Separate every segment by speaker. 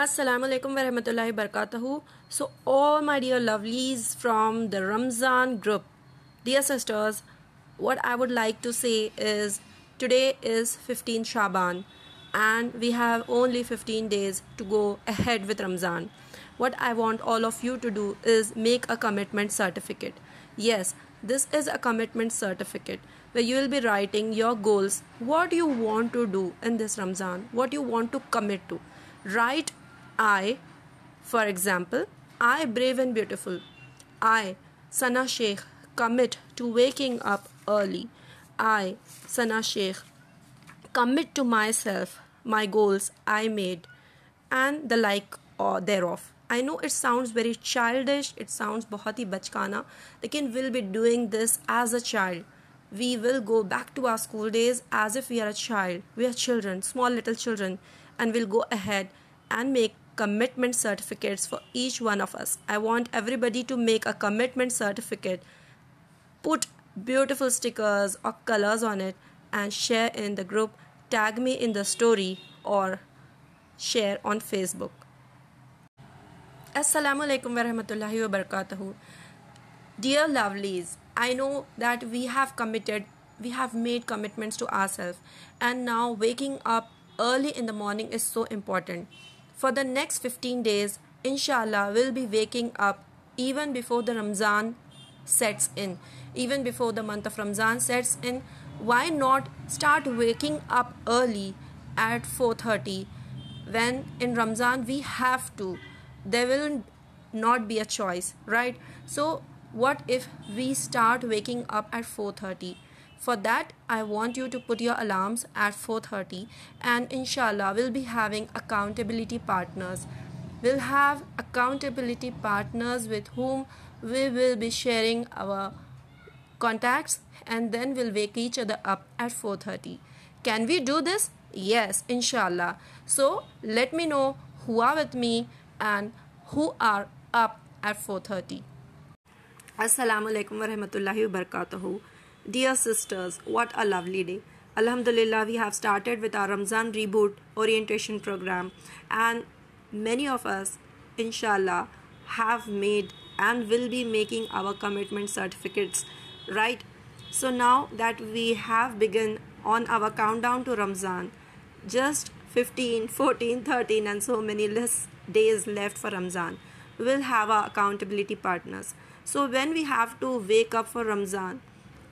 Speaker 1: Assalamu alaikum wa rahmatullahi barakatuhu. So, all my dear lovelies from the Ramzan group, dear sisters, what I would like to say is today is 15 Shaban and we have only 15 days to go ahead with Ramzan. What I want all of you to do is make a commitment certificate. Yes, this is a commitment certificate where you will be writing your goals, what you want to do in this Ramzan, what you want to commit to. Write I, for example, I, brave and beautiful. I, Sana Sheikh, commit to waking up early. I, Sana Sheikh, commit to myself my goals I made and the like or thereof. I know it sounds very childish, it sounds bahut hi bachkana, lekin we'll be doing this as a child. We will go back to our school days as if we are a child. We are children, small little children, and we'll go ahead and make commitment certificates for each one of us. I want everybody to make a commitment certificate, put beautiful stickers or colors on it, and share in the group. Tag me in the story or share on Facebook. Assalamu alaikum wa rahmatullahi wa barakatuhu. Dear lovelies, I know that we have committed, we have made commitments to ourselves, and now waking up early in the morning is so important. For the next 15 days, inshallah, we'll be waking up even before the Ramzan sets in, even before the month of Ramzan sets in. Why not start waking up early at 4:30 when in Ramzan we have to? There will not be a choice, right? So what if we start waking up at 4:30? For that, I want you to put your alarms at 4:30, and inshallah we'll be having accountability partners. We'll have accountability partners with whom we will be sharing our contacts, and then we'll wake each other up at 4:30. Can we do this? Yes, inshallah. So let me know who are with me and who are up at 4:30. Assalamu alaikum wa rahmatullahi wa barakatuhu. Dear sisters, what a lovely day. Alhamdulillah, we have started with our Ramzan Reboot orientation program, and many of us, inshallah, have made and will be making our commitment certificates, right? So now that we have begun on our countdown to Ramzan, just 15, 14, 13 and so many less days left for Ramzan, we will have our accountability partners. So when we have to wake up for Ramzan,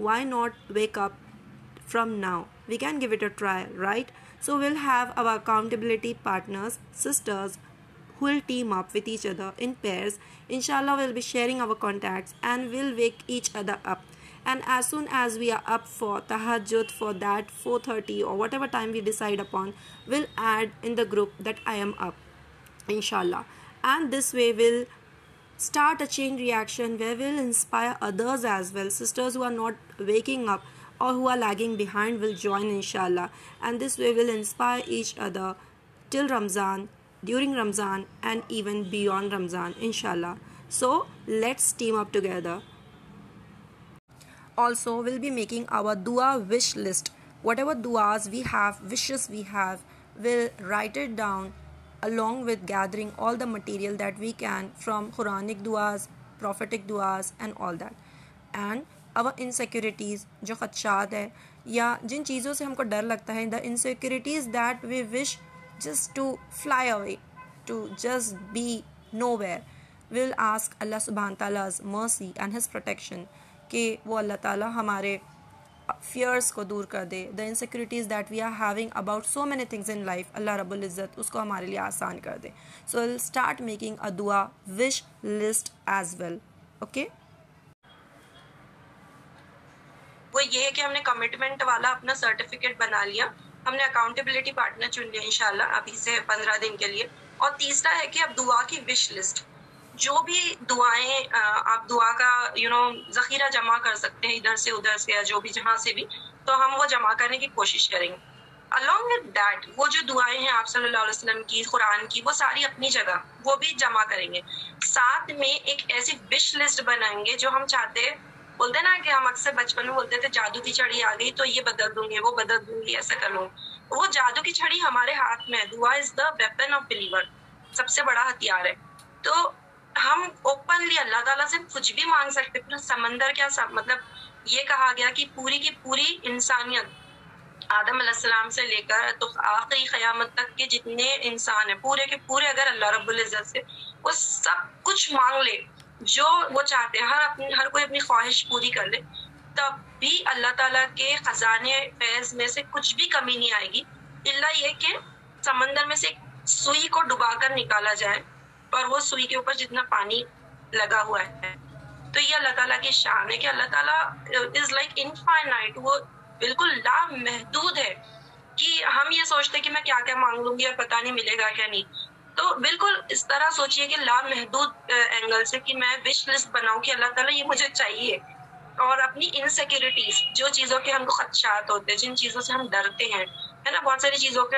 Speaker 1: why not wake up from now. We can give it a try, right? So we'll have our accountability partners, sisters, who will team up with each other in pairs. Inshallah, we'll be sharing our contacts and we'll wake each other up. And as soon as we are up for tahajjud for that 4:30 or whatever time we decide upon, we'll add in the group that I am up. Inshallah. And this way we'll start a chain reaction where we'll inspire others as well. Sisters who are not waking up or who are lagging behind will join inshallah, and this way we'll inspire each other till Ramzan, during Ramzan and even beyond Ramzan inshallah. So let's team up together. Also, we'll be making our dua wish list. Whatever duas we have, wishes we have, we'll write it down along with gathering all the material that we can from Quranic duas, prophetic duas and all that. And our insecurities جو خدشات ہے یا جن چیزوں سے ہم کو ڈر لگتا ہے the insecurities that we wish just to fly away, to just be nowhere, we'll ask Allah subhanahu wa ta'ala's mercy and his protection کہ وہ اللہ تعالیٰ ہمارے فیئرس کو دور کر دے. The insecurities that we are having about so many things in life Allah رب العزت اس کو ہمارے لیے آسان کر دے. سو ول اسٹارٹ میکنگ اے دعا wish list as well okay وہ یہ ہے کہ ہم نے کمٹمنٹ والا اپنا سرٹیفکیٹ بنا لیا. ہم نے اکاؤنٹیبلٹی پارٹنر چن لیا انشاءاللہ ابھی سے پندرہ دن کے لیے. اور تیسرا ہے کہ اب دعا کی وش لسٹ جو بھی دعائیں آپ دعا کا یو نو ذخیرہ جمع کر سکتے ہیں ادھر سے ادھر سے یا جو بھی جہاں سے بھی، تو ہم وہ جمع کرنے کی کوشش کریں گے۔ الانگ وتھ دیٹ وہ جو دعائیں ہیں آپ صلی اللہ علیہ وسلم کی، قرآن کی، وہ ساری اپنی جگہ، وہ بھی جمع کریں گے۔ ساتھ میں ایک ایسی وش لسٹ بنائیں گے جو ہم چاہتے، بولتے نا کہ ہم اکثر بچپن میں بولتے تھے، جادو کی چھڑی آ گئی تو یہ بدل دوں گی، وہ بدل دوں گی، ایسا کر لوں۔ وہ جادو کی چھڑی ہمارے ہاتھ میں ہے۔ دعا is the weapon of believer سب سے بڑا ہتھیار ہے۔ تو ہم اوپنلی اللہ تعالیٰ سے کچھ بھی مانگ سکتے پھر سمندر کیا سب مطلب یہ کہا گیا کہ پوری کی پوری انسانیت آدم علیہ السلام سے لے کر تو آخری قیامت تک کے جتنے انسان ہیں، پورے کے پورے اگر اللہ رب العزت سے وہ سب کچھ مانگ لے، جو وہ چاہتے ہیں، ہر اپنی ہر کوئی اپنی خواہش پوری کر لے، تب بھی اللہ تعالیٰ کے خزانے فیض میں سے کچھ بھی کمی نہیں آئے گی۔ اللہ یہ کہ سمندر میں سے سوئی کو ڈبا کر نکالا جائے۔ اور وہ سوئی کے اوپر جتنا پانی لگا ہوا ہے۔ تو یہ اللہ تعالیٰ کی شان ہے کہ اللہ تعالیٰ از لائک انفائنائٹ وہ بالکل لا محدود ہے کہ ہم یہ سوچتے کہ میں کیا کیا مانگ لوں گی اور پتہ نہیں ملے گا کیا نہیں۔ تو بالکل اس طرح سوچئے کہ لا محدود اینگل سے کہ میں وش لسٹ بناؤں کہ اللہ تعالیٰ یہ مجھے چاہیے۔ اور اپنی انسیکیورٹیز جو چیزوں کے ہم کو خدشات ہوتے ہیں، جن چیزوں سے ہم ڈرتے ہیں، ہے نا؟ بہت ساری چیزوں کے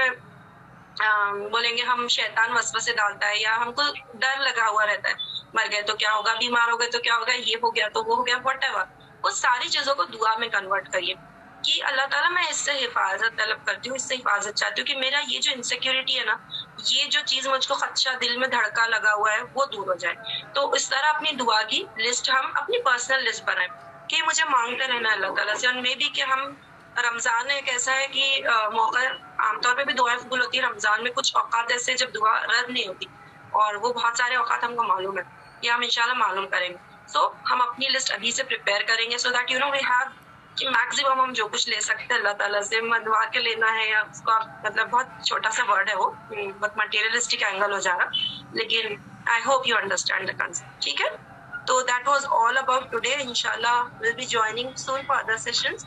Speaker 1: بولیں گے ہم شیطان وسو سے ڈالتا ہے یا ہم کو ڈر لگا ہوا رہتا ہے، مر گئے تو کیا ہوگا، بیمار ہو گئے تو کیا ہوگا، یہ ہو گیا، تو وہ ہو گیا وٹ ایور وہ ساری چیزوں کو دعا میں کنورٹ کریے کہ اللہ تعالیٰ میں اس سے حفاظت طلب کرتی ہوں، اس سے حفاظت چاہتی ہوں کہ میرا یہ جو انسیکیورٹی ہے نا، یہ جو چیز مجھ کو خدشہ دل میں دھڑکا لگا ہوا ہے، وہ دور ہو جائے۔ تو اس طرح اپنی دعا کی لسٹ ہم اپنی پرسنل لسٹ بنائیں کہ مجھے مانگتے رہنا اللہ تعالیٰ سے، اور مے بھی کہ ہم رمضان ایک ایسا ہے کہ موقع عام طور پہ بھی دعائیں قبول ہوتی ہے رمضان میں کچھ اوقات ایسے جب دعا رد نہیں ہوتی، اور وہ بہت سارے اوقات ہم کو معلوم ہے کہ ہم انشاءاللہ معلوم کریں گے۔ سو ہم اپنی لسٹ ابھی سے پریپیئر کریں گے so that you know we have کہ میکسیمم ہم جو کچھ لے سکتے ہیں، اللہ تعالیٰ سے منوا کے لینا ہے یا اس کا مطلب بہت چھوٹا سا ورڈ ہے وہ بہت مٹیریلسٹک اینگل ہو جا رہا، لیکن I hope you understand the concept ٹھیک ہے؟ تو that was all about today ان شاء اللہ will be joining soon for other sessions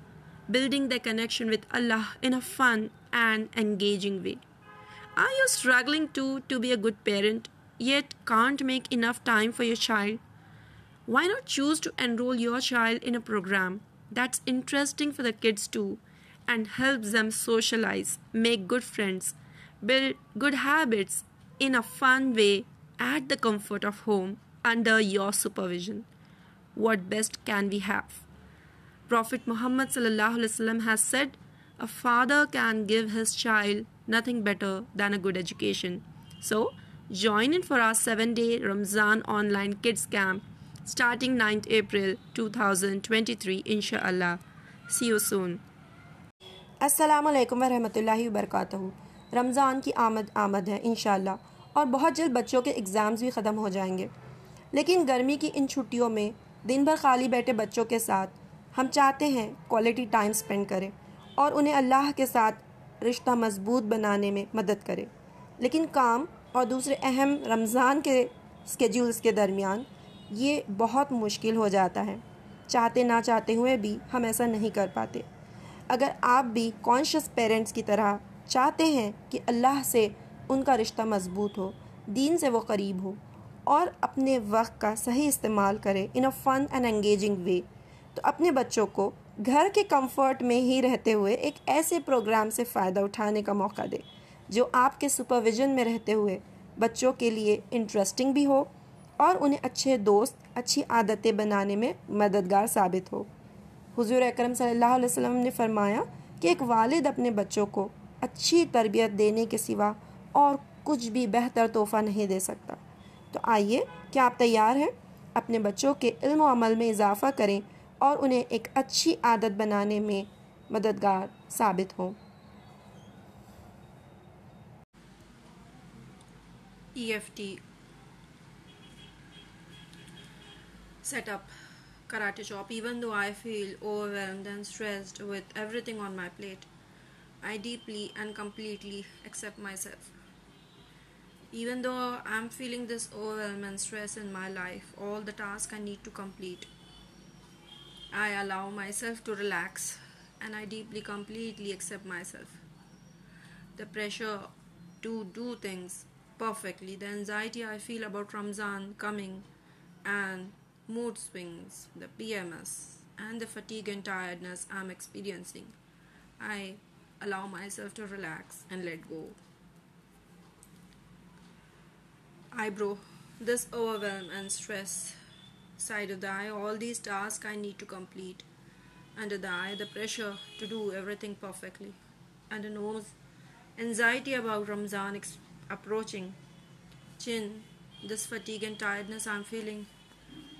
Speaker 2: building their connection with Allah in a fun and engaging way. Are you struggling too to be a good parent, yet can't make enough time for your child? Why not choose to enroll your child in a program that's interesting for the kids too and helps them socialize, make good friends, build good habits in a fun way at the comfort of home under your supervision? What best can we have? Prophet Muhammad sallallahu alaihi wasallam has said, a father can give his child nothing better than a good education. So, join in for our 7-day Ramzan online kids camp starting 9th April 2023 inshallah. See you soon.
Speaker 1: السلام علیکم ورحمۃ اللہ وبرکاتہ رمضان کی آمد آمد ہے انشاءاللہ اور بہت جلد بچوں کے اگزامز بھی ختم ہو جائیں گے لیکن گرمی کی ان چھٹیوں میں دن بھر خالی بیٹھے بچوں کے ساتھ ہم چاہتے ہیں کوالٹی ٹائم سپینڈ کریں اور انہیں اللہ کے ساتھ رشتہ مضبوط بنانے میں مدد کرے لیکن کام اور دوسرے اہم رمضان کے اسکیجولس کے درمیان یہ بہت مشکل ہو جاتا ہے۔ چاہتے نہ چاہتے ہوئے بھی ہم ایسا نہیں کر پاتے۔ اگر آپ بھی کانشیس پیرنٹس کی طرح چاہتے ہیں کہ اللہ سے ان کا رشتہ مضبوط ہو، دین سے وہ قریب ہو اور اپنے وقت کا صحیح استعمال کرے ان اے فن اینڈ انگیجنگ وے تو اپنے بچوں کو گھر کے کمفرٹ میں ہی رہتے ہوئے ایک ایسے پروگرام سے فائدہ اٹھانے کا موقع دے، جو آپ کے سپرویژن میں رہتے ہوئے بچوں کے لیے انٹرسٹنگ بھی ہو اور انہیں اچھے دوست، اچھی عادتیں بنانے میں مددگار ثابت ہو۔ حضور اکرم صلی اللہ علیہ وسلم نے فرمایا کہ ایک والد اپنے بچوں کو اچھی تربیت دینے کے سوا اور کچھ بھی بہتر تحفہ نہیں دے سکتا۔ تو آئیے، کیا آپ تیار ہیں اپنے بچوں کے علم و عمل میں اضافہ کریں اور انہیں ایک اچھی عادت بنانے میں مددگار ثابت ہوں۔
Speaker 2: E F T set up karate chop even though I feel overwhelmed and stressed with everything on my plate I deeply and completely accept myself even though I am feeling this overwhelm and stress in my life all the task I need to complete
Speaker 1: I allow myself to relax and I deeply, completely accept myself. The pressure to do things perfectly, the anxiety I feel about Ramzan coming, and mood swings, the PMS, and the fatigue and tiredness I'm experiencing. I allow myself to relax and let go. Eyebrow, this overwhelm and stress. Side of the eye, all these tasks I need to complete. Under the eye, the pressure to do everything perfectly. Under the nose, anxiety about Ramzan ex- approaching. Chin, this fatigue and tiredness I'm feeling.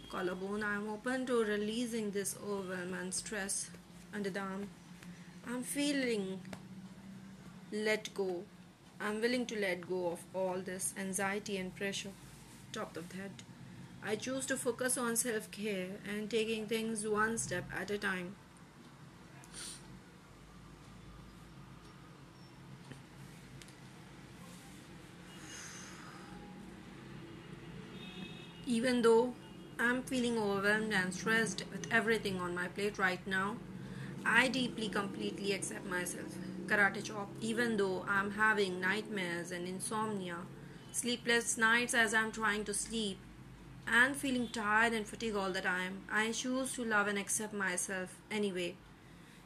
Speaker 1: Collarbone, I'm open to releasing this overwhelm and stress. Under the arm, I'm feeling let go. I'm willing to let go of all this anxiety and pressure. Top of the head. I choose to focus on self care and taking things one step at a time. Even though I'm feeling overwhelmed and stressed with everything on my plate right now, I deeply, completely accept myself. Karate chop, even though I'm having nightmares and insomnia, sleepless nights as I'm trying to sleep, and feeling tired and fatigued all the time, I choose to love and accept myself anyway.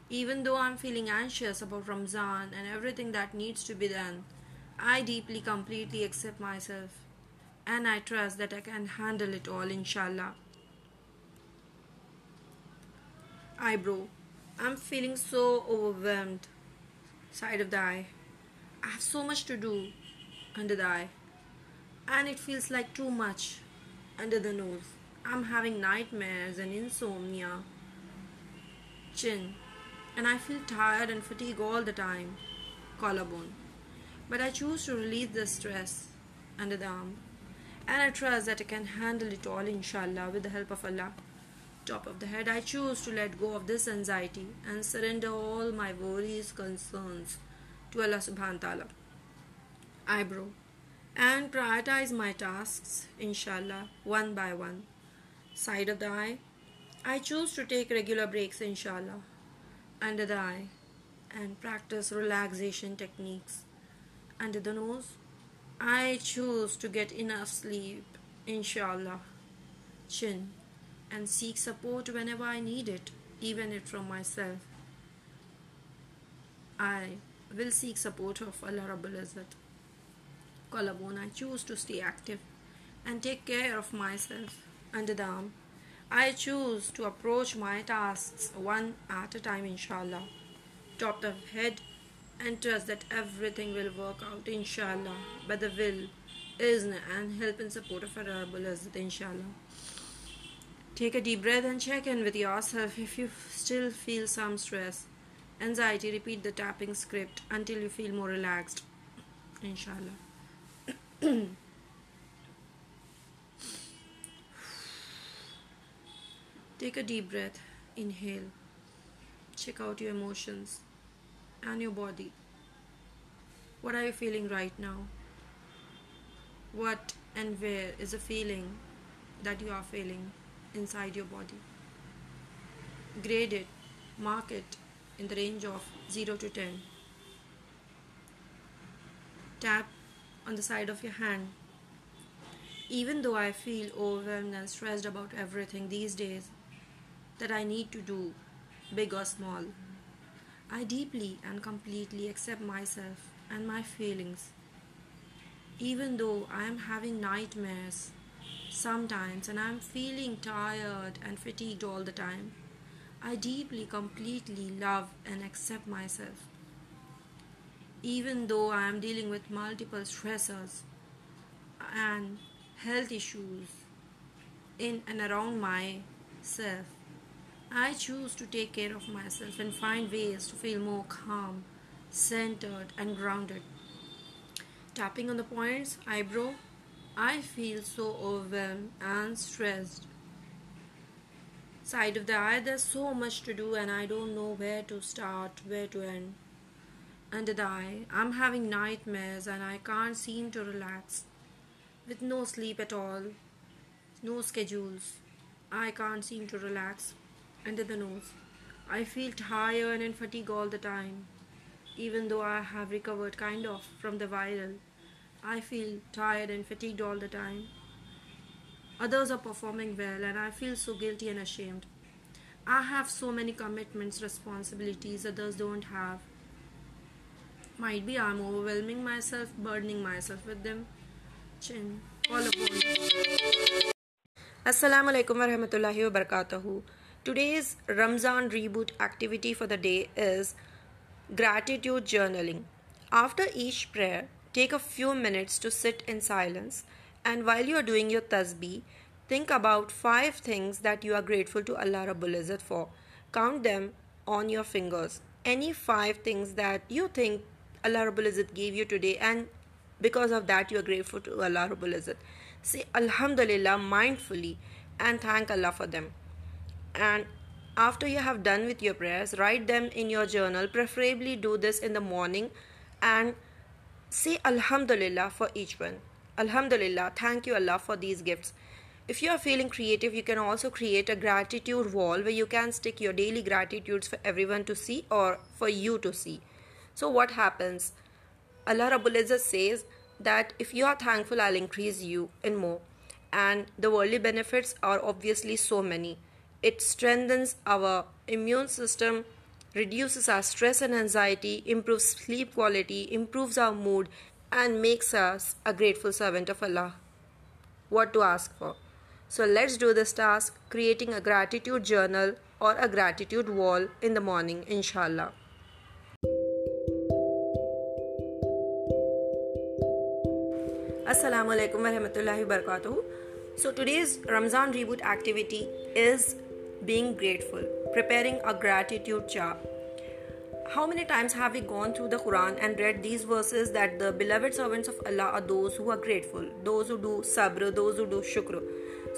Speaker 1: Even though I'm feeling anxious about Ramzan and everything that needs to be done, I deeply, completely accept myself and I trust that I can handle it all, inshallah. Eyebrow, I'm feeling so overwhelmed. Side of the eye, I have so much to do. Under the eye, and it feels like too much. Under the nose, I'm having nightmares and insomnia. Chin, and I feel tired and fatigue all the time. Collarbone, but I choose to release the stress. Under the arm, and I trust that I can handle it all, inshallah, with the help of Allah. Top of the head, I choose to let go of this anxiety and surrender all my worries, concerns to Allah subhanahu wa ta'ala. Eyebrow, and prioritize my tasks, inshallah, one by one. Side of the eye, I choose to take regular breaks, inshallah, under the eye, and practice relaxation techniques. Under the nose, I choose to get enough sleep, inshallah. Chin, and seek support whenever I need it, even if from myself. I will seek support of Allah Rabbul Izzat. Collarbone, I choose to stay active and take care of myself. Under the arm, I choose to approach my tasks one at a time, inshallah. Top of head, and trust that everything will work out, inshallah. by the will, izn, and help and support of Allah Rabbul Izzat, inshallah. Take a deep breath and check in with yourself if you still feel some stress. Anxiety, repeat the tapping script until you feel more relaxed. Inshallah. Take a deep breath. Inhale. Check out your emotions and your body. What are you feeling right now? What and where is the feeling that you are feeling inside your body? Grade it, mark it in the range of 0 to 10. Tap on the side of your hand. Even though I feel overwhelmed and stressed about everything these days that I need to do, big or small, I deeply and completely accept myself and my feelings. Even though I am having nightmares sometimes and I am feeling tired and fatigued all the time, I deeply, completely love and accept myself. Even though I am dealing with multiple stressors and health issues in and around myself, I choose to take care of myself and find ways to feel more calm, centered, and grounded. Tapping on the points, eyebrow, I feel so overwhelmed and stressed. Side of the eye, there's so much to do, and I don't know where to start, where to end. Under the eye, I'm having nightmares and I can't seem to relax. With no sleep at all, no schedules, I can't seem to relax. under the nose. I feel tired and fatigue all the time. Even though I have recovered kind of from the viral, I feel tired and fatigued all the time. Others are performing well and I feel so guilty and ashamed. I have so many commitments, responsibilities others don't have. Might be I'm overwhelming myself, burdening myself with them. Chin. Collarbone. Assalamu alaikum warahmatullahi wabarakatuh. Today's Ramzan reboot activity for the day is gratitude journaling. After each prayer, take a few minutes to sit in silence and while you are doing your tasbih, think about five things that you are grateful to Allah Rabbul Izzat for. Count them on your fingers. Any five things that you think Allah Rabbul Izzat gave you today and because of that you are grateful to Allah Rabbul Izzat. Say Alhamdulillah mindfully and thank Allah for them. And after you have done with your prayers, write them in your journal. Preferably do this in the morning and say Alhamdulillah for each one. Alhamdulillah, thank you Allah for these gifts. If you are feeling creative, you can also create a gratitude wall where you can stick your daily gratitudes for everyone to see or for you to see. So, what happens? Allah Rabbul Izzat says that if you are thankful, I'll increase you in more. And the worldly benefits are obviously so many. It strengthens our immune system, reduces our stress and anxiety, improves sleep quality, improves our mood, and makes us a grateful servant of Allah. What to ask for? So let's do this task creating a gratitude journal or a gratitude wall in the morning, inshallah. Assalamu alaikum warahmatullahi wabarakatuh. So today's Ramzan reboot activity is being grateful, preparing a gratitude jar how many times have we gone through the Quran and read these verses that the beloved servants of Allah are those who are grateful, those who do sabr, those who do shukr.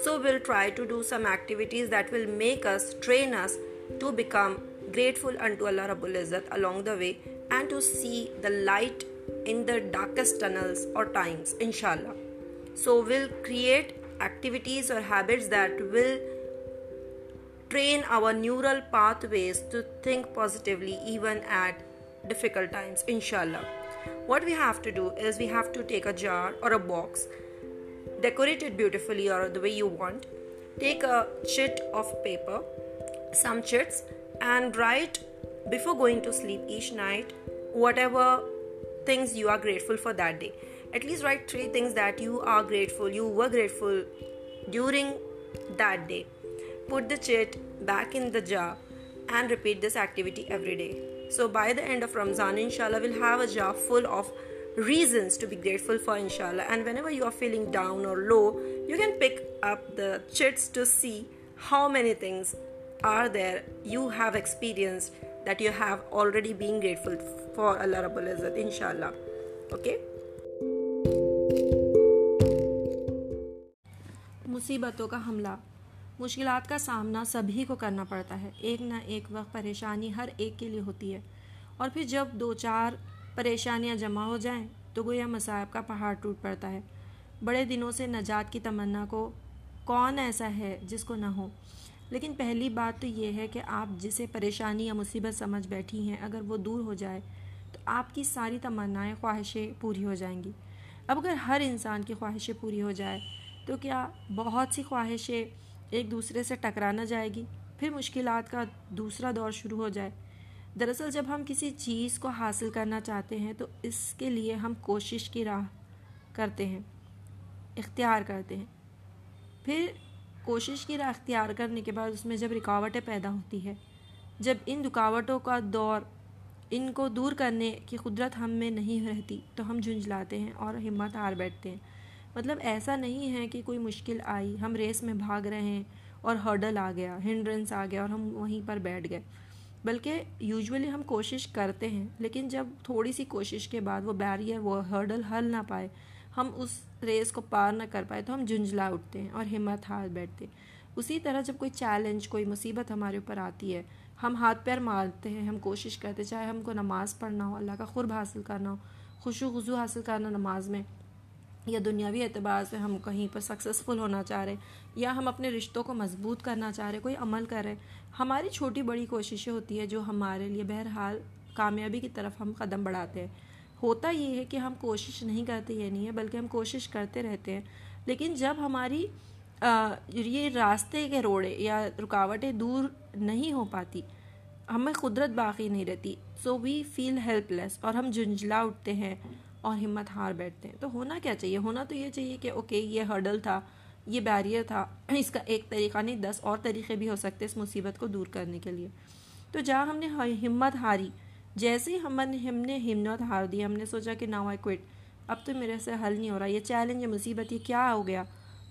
Speaker 1: So we'll try to do some activities that will make us, train us to become grateful unto Allah Rabbul Izzat along the way and to see the light in the darkest tunnels or times, inshallah. So we'll create activities or habits that will train our neural pathways to think positively even at difficult times, inshallah. What we have to do is we have to take a jar or a box, decorate it beautifully or the way you want, take a chit of paper, some chits, and write before going to sleep each night whatever things you are grateful for that day. At least write three things that you are grateful, you were grateful during that day Put the chit back in the jar and repeat this activity every day. So by the end of Ramzan, inshallah, we'll have a jar full of reasons to be grateful for, inshallah. And whenever you are feeling down or low, you can pick up the chits to see how many things are there you have experienced that you have already been grateful for Allah Rabbul Izzat, inshallah. Okay?
Speaker 2: مصیبتوں کا حملہ۔ مشکلات کا سامنا سبھی کو کرنا پڑتا ہے۔ ایک نہ ایک وقت پریشانی ہر ایک کے لیے ہوتی ہے۔ اور پھر جب دو چار پریشانیاں جمع ہو جائیں تو گویا مصائب کا پہاڑ ٹوٹ پڑتا ہے۔ بڑے دنوں سے نجات کی تمنا کو کون ایسا ہے جس کو نہ ہو؟ لیکن پہلی بات تو یہ ہے کہ آپ جسے پریشانی یا مصیبت سمجھ بیٹھی ہیں، اگر وہ دور ہو جائے تو آپ کی ساری تمنائیں، خواہشیں پوری ہو جائیں گی۔ اب اگر ہر انسان کی خواہشیں پوری ہو جائے تو کیا بہت سی خواہشیں ایک دوسرے سے ٹکرانا جائے گی؟ پھر مشکلات کا دوسرا دور شروع ہو جائے۔ دراصل جب ہم کسی چیز کو حاصل کرنا چاہتے ہیں تو اس کے لیے ہم کوشش کی راہ کرتے ہیں، اختیار کرتے ہیں۔ پھر کوشش کی راہ اختیار کرنے کے بعد اس میں جب رکاوٹیں پیدا ہوتی ہے جب ان رکاوٹوں کا دور، ان کو دور کرنے کی قدرت ہم میں نہیں رہتی، تو ہم جھنجھلاتے ہیں اور ہمت ہار بیٹھتے ہیں۔ مطلب ایسا نہیں ہے کہ کوئی مشکل آئی، ہم ریس میں بھاگ رہے ہیں اور ہرڈل آ گیا، ہنڈرنس آ گیا اور ہم وہیں پر بیٹھ گئے۔ بلکہ یوزولی ہم کوشش کرتے ہیں، لیکن جب تھوڑی سی کوشش کے بعد وہ بیریئر، وہ ہرڈل حل نہ پائے، ہم اس ریس کو پار نہ کر پائے تو ہم جنجلا اٹھتے ہیں اور ہمت ہار بیٹھتے ہیں۔ اسی طرح جب کوئی چیلنج کوئی مصیبت ہمارے اوپر آتی ہے، ہم ہاتھ پیر مارتے ہیں، ہم کوشش کرتے چاہے ہم کو نماز پڑھنا ہو، اللہ کا قرب حاصل کرنا ہو، خوش و خضو حاصل کرنا نماز میں،
Speaker 1: یا دنیاوی اعتبار سے ہم کہیں پر سکسیزفل ہونا چاہ رہے ہیں، یا ہم اپنے رشتوں کو مضبوط کرنا چاہ رہے کوئی عمل کر رہے ہماری چھوٹی بڑی کوششیں ہوتی ہے جو ہمارے لیے بہرحال کامیابی کی طرف ہم قدم بڑھاتے ہیں۔ ہوتا یہ ہے کہ ہم کوشش نہیں کرتے، یہ نہیں ہے، بلکہ ہم کوشش کرتے رہتے ہیں۔ لیکن جب ہماری یہ راستے کے روڑے یا رکاوٹیں دور نہیں ہو پاتی، ہمیں قدرت باقی نہیں رہتی۔ سو وی فیل ہیلپ لیس اور ہم جھنجھلا اٹھتے ہیں اور ہمت ہار بیٹھتے ہیں۔ تو ہونا کیا چاہیے؟ ہونا تو یہ چاہیے کہ اوکے یہ ہرڈل تھا، یہ بیریئر تھا، اس کا ایک طریقہ نہیں، دس اور طریقے بھی ہو سکتے اس مصیبت کو دور کرنے کے لیے۔ تو جہاں ہم نے ہمت ہاری جیسے ہی ہم ہم نے ہمت ہار دی، ہم نے سوچا کہ ناؤ آئی کوئٹ اب تو میرے سے حل نہیں ہو رہا۔ یہ چیلنج یہ مصیبت یہ کیا ہو گیا؟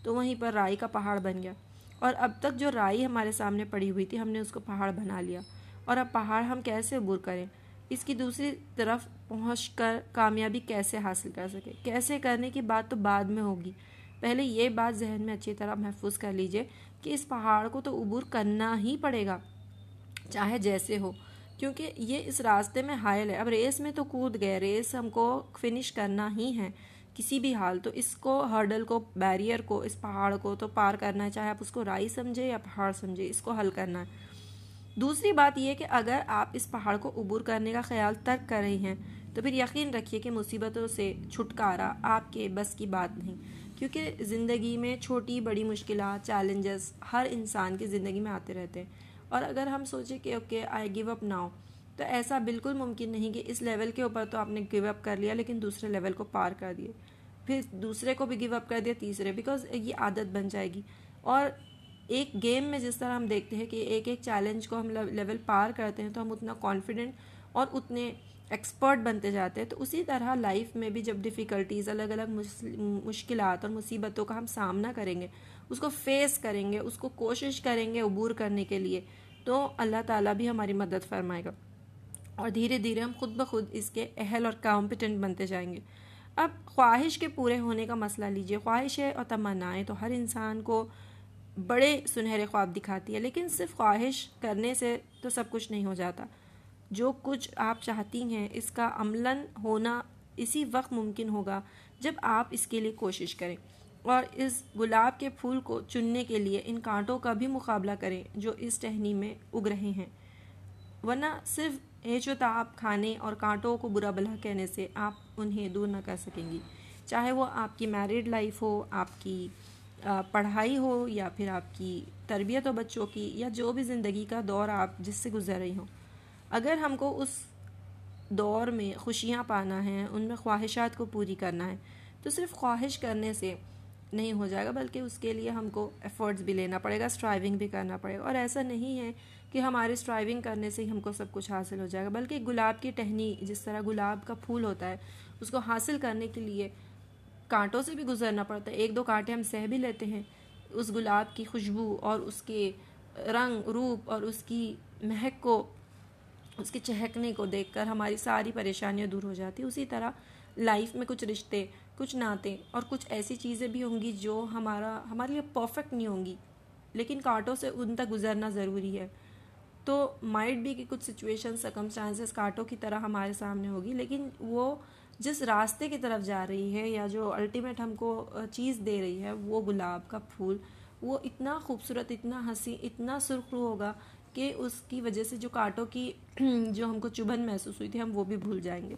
Speaker 1: تو وہیں پر رائی کا پہاڑ بن گیا۔ اور اب تک جو رائی ہمارے سامنے پڑی ہوئی تھی، ہم نے اس کو پہاڑ بنا لیا۔ اور اب پہاڑ ہم کیسے عبور کریں؟ اس کی دوسری طرف پہنچ کر کامیابی کیسے حاصل کر سکے؟ کیسے کرنے کی بات تو بعد میں ہوگی۔ پہلے یہ بات ذہن میں اچھی طرح محفوظ کر لیجیے کہ اس پہاڑ کو تو عبور کرنا ہی پڑے گا، چاہے جیسے ہو۔ کیونکہ یہ اس راستے میں حائل ہے۔ اب ریس میں تو کود گئے، ریس ہم کو فنش کرنا ہی ہے کسی بھی حال۔ تو اس کو ہرڈل کو، بیریئر کو، اس پہاڑ کو تو پار کرنا ہے۔ چاہے آپ اس کو رائی سمجھے یا پہاڑ سمجھے، اس کو حل کرنا ہے۔ دوسری بات یہ کہ اگر آپ اس پہاڑ کو عبور کرنے کا خیال ترک کر رہی ہیں، تو پھر یقین رکھیے کہ مصیبتوں سے چھٹکارا آپ کے بس کی بات نہیں۔ کیونکہ زندگی میں چھوٹی بڑی مشکلات، چیلنجز ہر انسان کی زندگی میں آتے رہتے ہیں۔ اور اگر ہم سوچیں کہ okay I give up now تو ایسا بالکل ممکن نہیں کہ اس لیول کے اوپر تو آپ نے گیو اپ کر لیا لیکن دوسرے لیول کو پار کر دیے۔ پھر دوسرے کو بھی گیو اپ کر دیا، تیسرے بیکاز یہ عادت بن جائے گی۔ اور ایک گیم میں جس طرح ہم دیکھتے ہیں کہ ایک ایک چیلنج کو ہم لیول پار کرتے ہیں تو ہم اتنا کانفیڈنٹ اور اتنے ایکسپرٹ بنتے جاتے ہیں۔ تو اسی طرح لائف میں بھی جب ڈیفیکلٹیز الگ الگ مشکلات اور مصیبتوں کا ہم سامنا کریں گے اس کو فیس کریں گے، اس کو کوشش کریں گے عبور کرنے کے لیے۔ تو اللہ تعالیٰ بھی ہماری مدد فرمائے گا۔ اور دھیرے دھیرے ہم خود بخود اس کے اہل اور کمپٹنٹ بنتے جائیں گے۔ اب خواہش کے پورے ہونے کا مسئلہ لیجیے۔ خواہشیں اور تمنائیں تو ہر انسان کو بڑے سنہرے خواب دکھاتی ہے، لیکن صرف خواہش کرنے سے تو سب کچھ نہیں ہو جاتا۔ جو کچھ آپ چاہتی ہیں، اس کا عملاً ہونا اسی وقت ممکن ہوگا جب آپ اس کے لیے کوشش کریں۔ اور اس گلاب کے پھول کو چننے کے لیے ان کانٹوں کا بھی مقابلہ کریں جو اس ٹہنی میں اگ رہے ہیں۔ ورنہ صرف ہیچ و تعاب کھانے اور کانٹوں کو برا بلا کہنے سے آپ انہیں دور نہ کر سکیں گی۔ چاہے وہ آپ کی میرڈ لائف ہو، آپ کی پڑھائی ہو یا پھر آپ کی تربیت و بچوں کی یا جو بھی زندگی کا دور آپ جس سے گزر رہی ہوں۔ اگر ہم کو اس دور میں خوشیاں پانا ہے ان میں خواہشات کو پوری کرنا ہے، تو صرف خواہش کرنے سے نہیں ہو جائے گا، بلکہ اس کے لیے ہم کو ایفرٹس بھی لینا پڑے گا اسٹرائیونگ بھی کرنا پڑے گا۔ اور ایسا نہیں ہے کہ ہمارے اسٹرائیونگ کرنے سے ہی ہم کو سب کچھ حاصل ہو جائے گا، بلکہ گلاب کی ٹہنی، جس طرح گلاب کا پھول ہوتا ہے، اس کو حاصل کرنے کے لیے کانٹوں سے بھی گزرنا پڑتا ہے۔ ایک دو کانٹے ہم سہ بھی لیتے ہیں، اس گلاب کی خوشبو اور اس کے رنگ، روپ اور اس کی مہک کو، اس کے چہکنے کو دیکھ کر ہماری ساری پریشانیاں دور ہو جاتی اسی طرح لائف میں کچھ رشتے کچھ ناطے اور کچھ ایسی چیزیں بھی ہوں گی جو ہمارا ہمارے لیے پرفیکٹ نہیں ہوں گی، لیکن کانٹوں سے ان تک گزرنا ضروری ہے۔ تو مائٹ بھی کہ کچھ سچویشن سرکمسٹانسز کانٹوں کی طرح ہمارے سامنے ہوگی، لیکن وہ جس راستے کی طرف جا رہی ہے یا جو الٹیمیٹ ہم کو چیز دے رہی ہے، وہ گلاب کا پھول، وہ اتنا خوبصورت، اتنا ہنسی، اتنا سرخرو ہوگا کہ اس کی وجہ سے جو کانٹوں کی، جو ہم کو چبھن محسوس ہوئی تھی، ہم وہ بھی بھول جائیں گے۔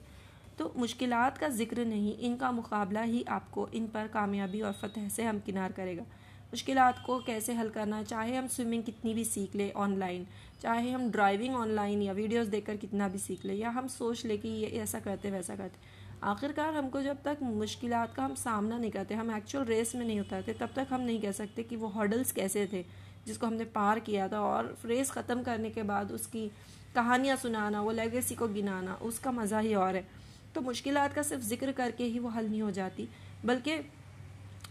Speaker 1: تو مشکلات کا ذکر نہیں، ان کا مقابلہ ہی آپ کو ان پر کامیابی اور فتح سے ہم کنار کرے گا۔ مشکلات کو کیسے حل کرنا، چاہے ہم سوئمنگ کتنی بھی سیکھ لیں آن لائن چاہے ہم ڈرائیونگ آن لائن یا ویڈیوز دیکھ کر کتنا بھی سیکھ لیں، یا ہم سوچ لیں کہ یہ ایسا کرتے، ویسا کرتے۔ آخر کار ہم کو جب تک مشکلات کا ہم سامنا نہیں کرتے، ہم ایکچوئل ریس میں نہیں اترتے، تب تک ہم نہیں کہہ سکتے کہ وہ ہرڈلس کیسے تھے، جس کو ہم نے پار کیا تھا اور ریس ختم کرنے کے بعد اس کی کہانیاں سنانا، وہ لیگیسی کو گنانا، اس کا مزہ ہی اور ہے۔ تو مشکلات کا صرف ذکر کر کے ہی وہ حل نہیں ہو جاتی۔ بلکہ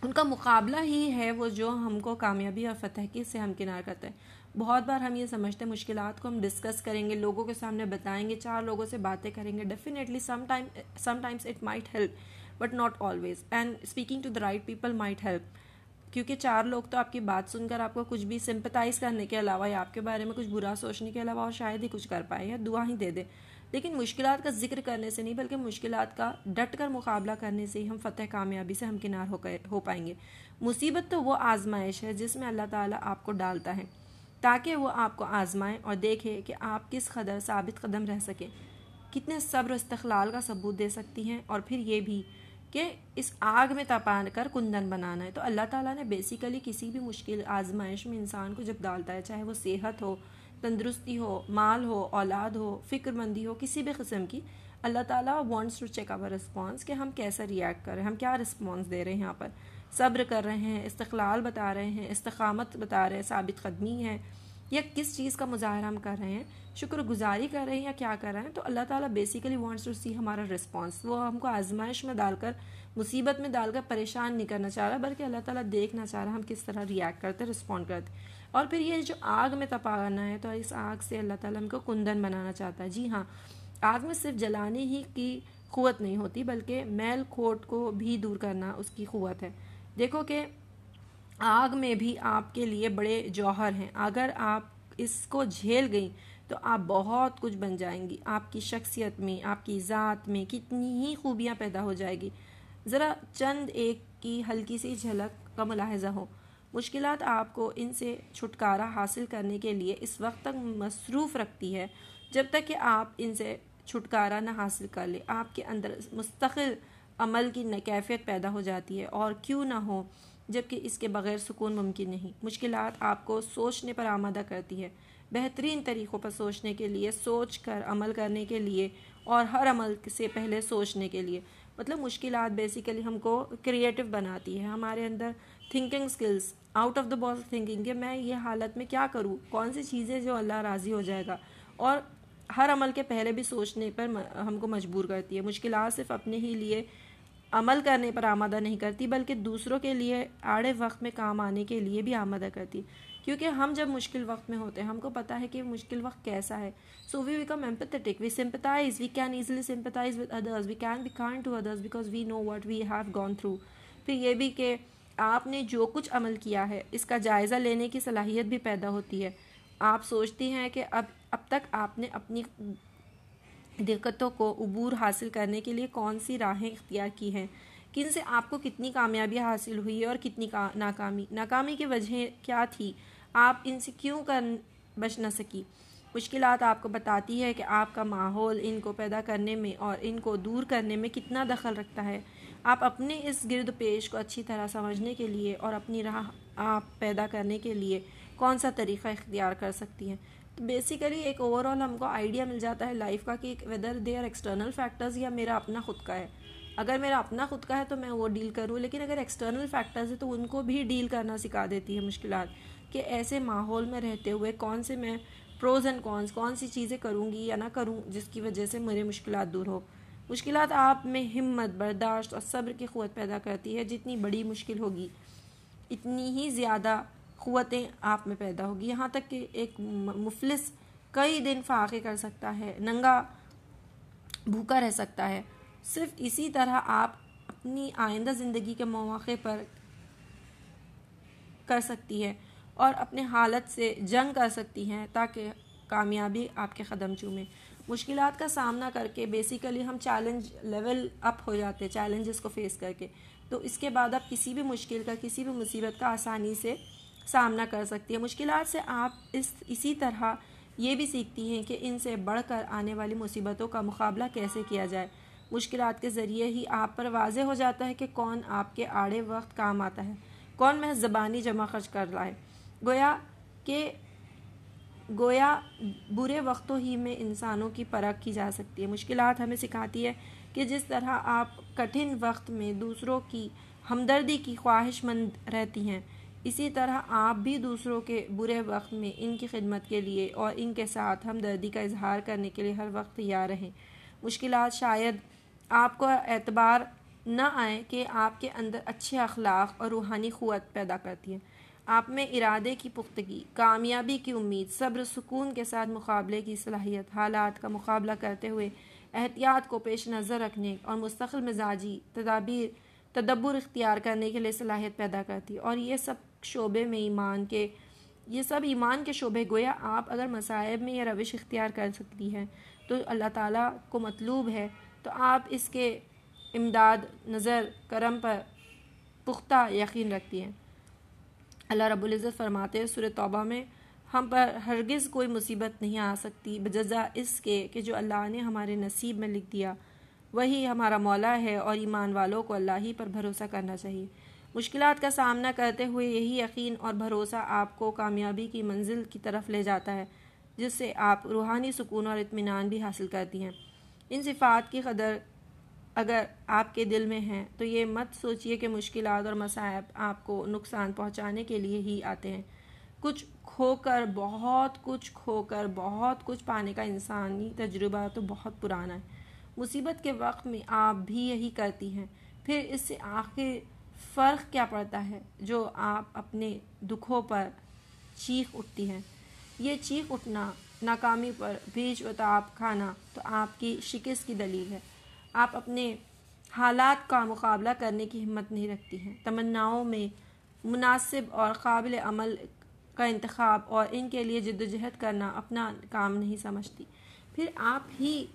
Speaker 1: ان کا مقابلہ ہی ہے وہ جو ہم کو کامیابی اور فتح کی سے ہم کنار کرتا ہے۔ بہت بار ہم یہ سمجھتے ہیں مشکلات کو ہم ڈسکس کریں گے، لوگوں کے سامنے بتائیں گے، چار لوگوں سے باتیں کریں گے۔ Definitely sometime sometimes it might help but not always and speaking to the right people might help کیونکہ چار لوگ تو آپ کی بات سن کر آپ کو کچھ بھی سمپتائز کرنے کے علاوہ یا آپ کے بارے میں کچھ برا سوچنے کے علاوہ اور شاید ہی کچھ کر پائے یا دعا ہی دے دے۔ لیکن مشکلات کا ذکر کرنے سے نہیں، بلکہ مشکلات کا ڈٹ کر مقابلہ کرنے سے ہی ہم فتح کامیابی سے ہمکنار ہو ہو پائیں گے۔ مصیبت تو وہ آزمائش ہے جس میں اللہ تعالیٰ آپ کو ڈالتا ہے۔ تاکہ وہ آپ کو آزمائیں اور دیکھے کہ آپ کس قدر ثابت قدم رہ سکیں کتنے صبر و استقلال کا ثبوت دے سکتی ہیں اور پھر یہ بھی کہ اس آگ میں تپان کر کندن بنانا ہے۔ تو اللہ تعالیٰ نے بیسیکلی کسی بھی مشکل آزمائش میں انسان کو جب ڈالتا ہے، چاہے وہ صحت ہو تندرستی ہو، مال ہو، اولاد ہو فکر مندی ہو، کسی بھی قسم کی، اللہ تعالیٰ wants to check our response کہ ہم کیسا ریئیکٹ کر رہے ہیں، ہم کیا رسپانس دے رہے ہیں یہاں پر۔ صبر کر رہے ہیں، استقلال بتا رہے ہیں، استقامت بتا رہے ہیں، ثابت قدمی ہے یا کس چیز کا مظاہرہ ہم کر رہے ہیں؟ شکر گزاری کر رہے ہیں یا کیا کر رہے ہیں؟ تو اللہ تعالیٰ بیسیکلی وانٹس ٹو سی ہمارا رسپانس وہ ہم کو آزمائش میں ڈال کر، مصیبت میں ڈال کر پریشان نہیں کرنا چاہ رہا، بلکہ اللہ تعالیٰ دیکھنا چاہ رہا ہم کس طرح ریئیکٹ کرتے رسپونڈ کرتے اور پھر یہ جو آگ میں تپانا ہے، تو اس آگ سے اللہ تعالیٰ ہم کو کندن بنانا چاہتا ہے۔ جی ہاں آگ میں صرف جلانے ہی کی قوت نہیں ہوتی، بلکہ میل کھوٹ کو بھی دور کرنا اس کی قوت ہے۔ دیکھو کہ آگ میں بھی آپ کے لیے بڑے جوہر ہیں۔ اگر آپ اس کو جھیل گئیں تو آپ بہت کچھ بن جائیں گی۔ آپ کی شخصیت میں، آپ کی ذات میں کتنی ہی خوبیاں پیدا ہو جائے گی۔ ذرا چند ایک کی ہلکی سی جھلک کا ملاحظہ ہو۔ مشکلات آپ کو ان سے چھٹکارا حاصل کرنے کے لیے اس وقت تک مصروف رکھتی ہے جب تک کہ آپ ان سے چھٹکارا نہ حاصل کر لیں۔ آپ کے اندر مستقل عمل کی کیفیت پیدا ہو جاتی ہے اور کیوں نہ ہو جبکہ اس کے بغیر سکون ممکن نہیں۔ مشکلات آپ کو سوچنے پر آمادہ کرتی ہے بہترین طریقوں پر سوچنے کے لیے، سوچ کر عمل کرنے کے لیے اور ہر عمل سے پہلے سوچنے کے لیے۔ مطلب مشکلات بیسیکلی ہم کو کریٹو بناتی ہے ہمارے اندر thinking skills out of the box thinking کہ میں یہ حالت میں کیا کروں؟ کون سی چیزیں جو اللہ راضی ہو جائے گا؟ اور ہر عمل کے پہلے بھی سوچنے پر ہم کو مجبور کرتی ہے۔ مشکلات صرف اپنے ہی لیے عمل کرنے پر آمادہ نہیں کرتی، بلکہ دوسروں کے لیے آڑے وقت میں کام آنے کے لیے بھی آمادہ کرتی۔ کیونکہ ہم جب مشکل وقت میں ہوتے ہیں، ہم کو پتہ ہے کہ مشکل وقت کیسا ہے۔ So we become empathetic we sympathize we can easily sympathize with others we can be kind to others because we know what we have gone through پھر یہ بھی کہ آپ نے جو کچھ عمل کیا ہے، اس کا جائزہ لینے کی صلاحیت بھی پیدا ہوتی ہے۔ آپ سوچتی ہیں کہ اب اب تک آپ نے اپنی دقتوں کو عبور حاصل کرنے کے لیے کون سی راہیں اختیار کی ہیں؟ کن سے آپ کو کتنی کامیابی حاصل ہوئی اور کتنی ناکامی؟ ناکامی کی وجہ کیا تھی؟ آپ ان سے کیوں کر بچ نہ سکی؟ مشکلات آپ کو بتاتی ہے کہ آپ کا ماحول ان کو پیدا کرنے میں اور ان کو دور کرنے میں کتنا دخل رکھتا ہے۔ آپ اپنے اس گرد پیش کو اچھی طرح سمجھنے کے لیے اور اپنی راہ آپ پیدا کرنے کے لیے کون سا طریقہ اختیار کر سکتی ہیں؟ بیسیکلی ایک اوور آل ہم کو آئیڈیا مل جاتا ہے لائف کا کہ whether they are external factors یا میرا اپنا خود کا ہے۔ اگر میرا اپنا خود کا ہے تو میں وہ ڈیل کروں، لیکن اگر ایکسٹرنل فیکٹرز ہے تو ان کو بھی ڈیل کرنا سکھا دیتی ہے مشکلات کہ ایسے ماحول میں رہتے ہوئے کون سے میں پروز اینڈ کونس کون سی چیزیں کروں گی یا نہ کروں جس کی وجہ سے میرے مشکلات دور ہو مشکلات آپ میں ہمت، برداشت اور صبر کی قوت پیدا کرتی ہے، جتنی بڑی مشکل ہوگی اتنی ہی زیادہ قوتیں آپ میں پیدا ہوگی۔ یہاں تک کہ ایک مفلس کئی دن فاقے کر سکتا ہے، ننگا بھوکا رہ سکتا ہے۔ صرف اسی طرح آپ اپنی آئندہ زندگی کے مواقع پر کر سکتی ہے اور اپنے حالت سے جنگ کر سکتی ہیں تاکہ کامیابی آپ کے قدم چومیں مشکلات کا سامنا کر کے بیسیکلی ہم چیلنج لیول اپ ہو جاتے ہیں چیلنجز کو فیس کر کے۔ تو اس کے بعد آپ کسی بھی مشکل کا، کسی بھی مصیبت کا آسانی سے سامنا کر سکتی ہے مشکلات سے آپ اس، اسی طرح یہ بھی سیکھتی ہیں کہ ان سے بڑھ کر آنے والی مصیبتوں کا مقابلہ کیسے کیا جائے۔ مشکلات کے ذریعے ہی آپ پر واضح ہو جاتا ہے کہ کون آپ کے آڑے وقت کام آتا ہے، کون محض زبانی جمع خرچ کر رہا ہے۔ گویا کہ، گویا برے وقتوں ہی میں انسانوں کی پرکھ کی جا سکتی ہے۔ مشکلات ہمیں سکھاتی ہے کہ جس طرح آپ کٹھن وقت میں دوسروں کی ہمدردی کی خواہش مند رہتی ہیں اسی طرح آپ بھی دوسروں کے برے وقت میں ان کی خدمت کے لیے اور ان کے ساتھ ہمدردی کا اظہار کرنے کے لیے ہر وقت تیار رہیں۔ مشکلات شاید آپ کو اعتبار نہ آئیں کہ آپ کے اندر اچھے اخلاق اور روحانی قوت پیدا کرتی ہیں۔ آپ میں ارادے کی پختگی، کامیابی کی امید، صبر، سکون کے ساتھ مقابلے کی صلاحیت، حالات کا مقابلہ کرتے ہوئے احتیاط کو پیش نظر رکھنے اور مستقل مزاجی تدابیر، تدبر اختیار کرنے کے لیے صلاحیت پیدا کرتی اور یہ سب شعبے میں ایمان کے، یہ سب ایمان کے شعبے گویا آپ اگر مصائب میں یہ روش اختیار کر سکتی ہیں تو اللہ تعالیٰ کو مطلوب ہے، تو آپ اس کے امداد، نظر، کرم پر پختہ یقین رکھتی ہیں۔ اللہ رب العزت فرماتے ہیں سورہ توبہ میں، ہم پر ہرگز کوئی مصیبت نہیں آ سکتی، بجزا اس کے کہ جو اللہ نے ہمارے نصیب میں لکھ دیا، وہی ہمارا مولا ہے اور ایمان والوں کو اللہ ہی پر بھروسہ کرنا چاہیے۔ مشکلات کا سامنا کرتے ہوئے یہی یقین اور بھروسہ آپ کو کامیابی کی منزل کی طرف لے جاتا ہے، جس سے آپ روحانی سکون اور اطمینان بھی حاصل کرتی ہیں۔ ان صفات کی قدر اگر آپ کے دل میں ہیں، تو یہ مت سوچئے کہ مشکلات اور مصائب آپ کو نقصان پہنچانے کے لیے ہی آتے ہیں۔ کچھ کھو کر بہت کچھ کھو کر بہت کچھ پانے کا انسانی تجربہ تو بہت پرانا ہے۔ مصیبت کے وقت میں آپ بھی یہی کرتی ہیں، پھر اس سے آخر فرق کیا پڑتا ہے جو آپ اپنے دکھوں پر چیخ اٹھتی ہیں؟ یہ چیخ اٹھنا، ناکامی پر بیچ و تاب کھانا تو آپ کی شکست کی دلیل ہے۔ آپ اپنے حالات کا مقابلہ کرنے کی ہمت نہیں رکھتی ہیں۔ تمناؤں میں مناسب اور قابل عمل کا انتخاب اور ان کے لیے جد و جہد کرنا اپنا کام نہیں سمجھتی۔ پھر آپ ہی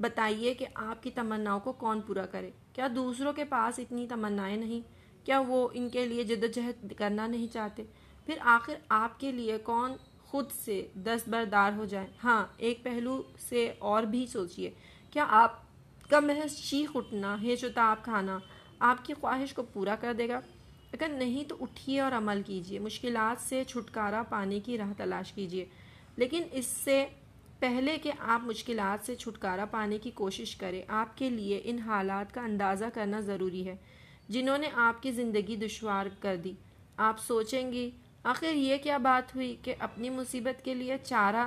Speaker 1: بتائیے کہ آپ کی تمناؤں کو کون پورا کرے؟ کیا دوسروں کے پاس اتنی تمنائیں نہیں؟ کیا وہ ان کے لیے جد و جہد کرنا نہیں چاہتے؟ پھر آخر آپ کے لیے کون خود سے دست بردار ہو جائے ہاں ایک پہلو سے اور بھی سوچئے۔ کیا آپ کا محض چیخ اٹھنا ہے جو کھانا آپ کی خواہش کو پورا کر دے گا؟ اگر نہیں تو اٹھیے اور عمل کیجیے مشکلات سے چھٹکارا پانے کی راہ تلاش کیجیے لیکن اس سے پہلے کہ آپ مشکلات سے چھٹکارا پانے کی کوشش کریں، آپ کے لیے ان حالات کا اندازہ کرنا ضروری ہے۔ جنہوں نے آپ کی زندگی دشوار کر دی۔ آپ سوچیں گی آخر یہ کیا بات ہوئی کہ اپنی مصیبت کے لیے چارہ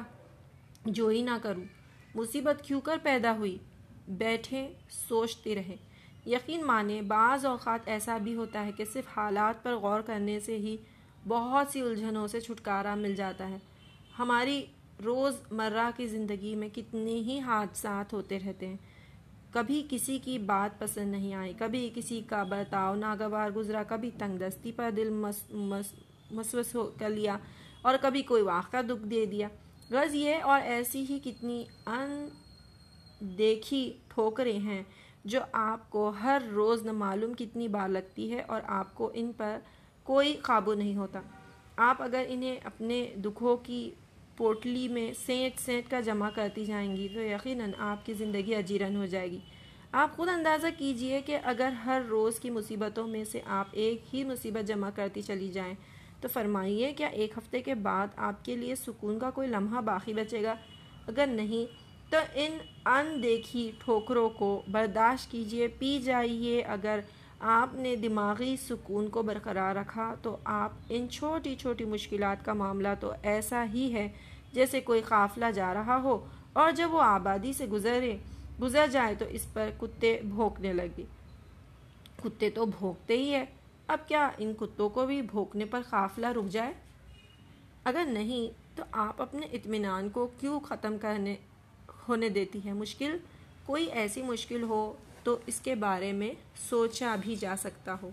Speaker 1: جو ہی نہ کروں۔ مصیبت کیوں کر پیدا ہوئی؟ بیٹھیں، سوچتے رہیں۔ یقین مانیں بعض اوقات ایسا بھی ہوتا ہے کہ صرف حالات پر غور کرنے سے ہی بہت سی الجھنوں سے چھٹکارا مل جاتا ہے۔ ہماری روز مرہ کی زندگی میں کتنے ہی حادثات ہوتے رہتے ہیں۔ کبھی کسی کی بات پسند نہیں آئی، کبھی کسی کا برتاؤ ناگوار گزرا، کبھی تنگ دستی پر دل مسوس ہو کر لیا اور کبھی کوئی واقعہ دکھ دے دیا۔ غرض یہ اور ایسی ہی کتنی ان دیکھی ٹھوکریں ہیں جو آپ کو ہر روز نہ معلوم کتنی بار لگتی ہے اور آپ کو ان پر کوئی قابو نہیں ہوتا۔ آپ اگر انہیں اپنے دکھوں کی پوٹلی میں سینٹ سینٹ کا جمع کرتی جائیں گی تو یقیناً آپ کی زندگی اجیرن ہو جائے گی۔ آپ خود اندازہ کیجیے کہ اگر ہر روز کی مصیبتوں میں سے آپ ایک ہی مصیبت جمع کرتی چلی جائیں تو فرمائیے کیا ایک ہفتے کے بعد آپ کے لیے سکون کا کوئی لمحہ باقی بچے گا؟ اگر نہیں تو ان ان دیکھی ٹھوکروں کو برداشت کیجیے، پی جائیے۔ اگر آپ نے دماغی سکون کو برقرار رکھا تو آپ ان چھوٹی چھوٹی مشکلات کا معاملہ تو ایسا ہی ہے جیسے کوئی قافلہ جا رہا ہو اور جب وہ آبادی سے گزرے، گزر جائے تو اس پر کتے بھونکنے لگے۔ کتے تو بھونکتے ہی ہے اب کیا ان کتوں کو بھی بھونکنے پر قافلہ رک جائے؟ اگر نہیں تو آپ اپنے اطمینان کو کیوں ختم کرنے، ہونے دیتی ہے مشکل کوئی ایسی مشکل ہو تو اس کے بارے میں سوچا بھی جا سکتا ہو۔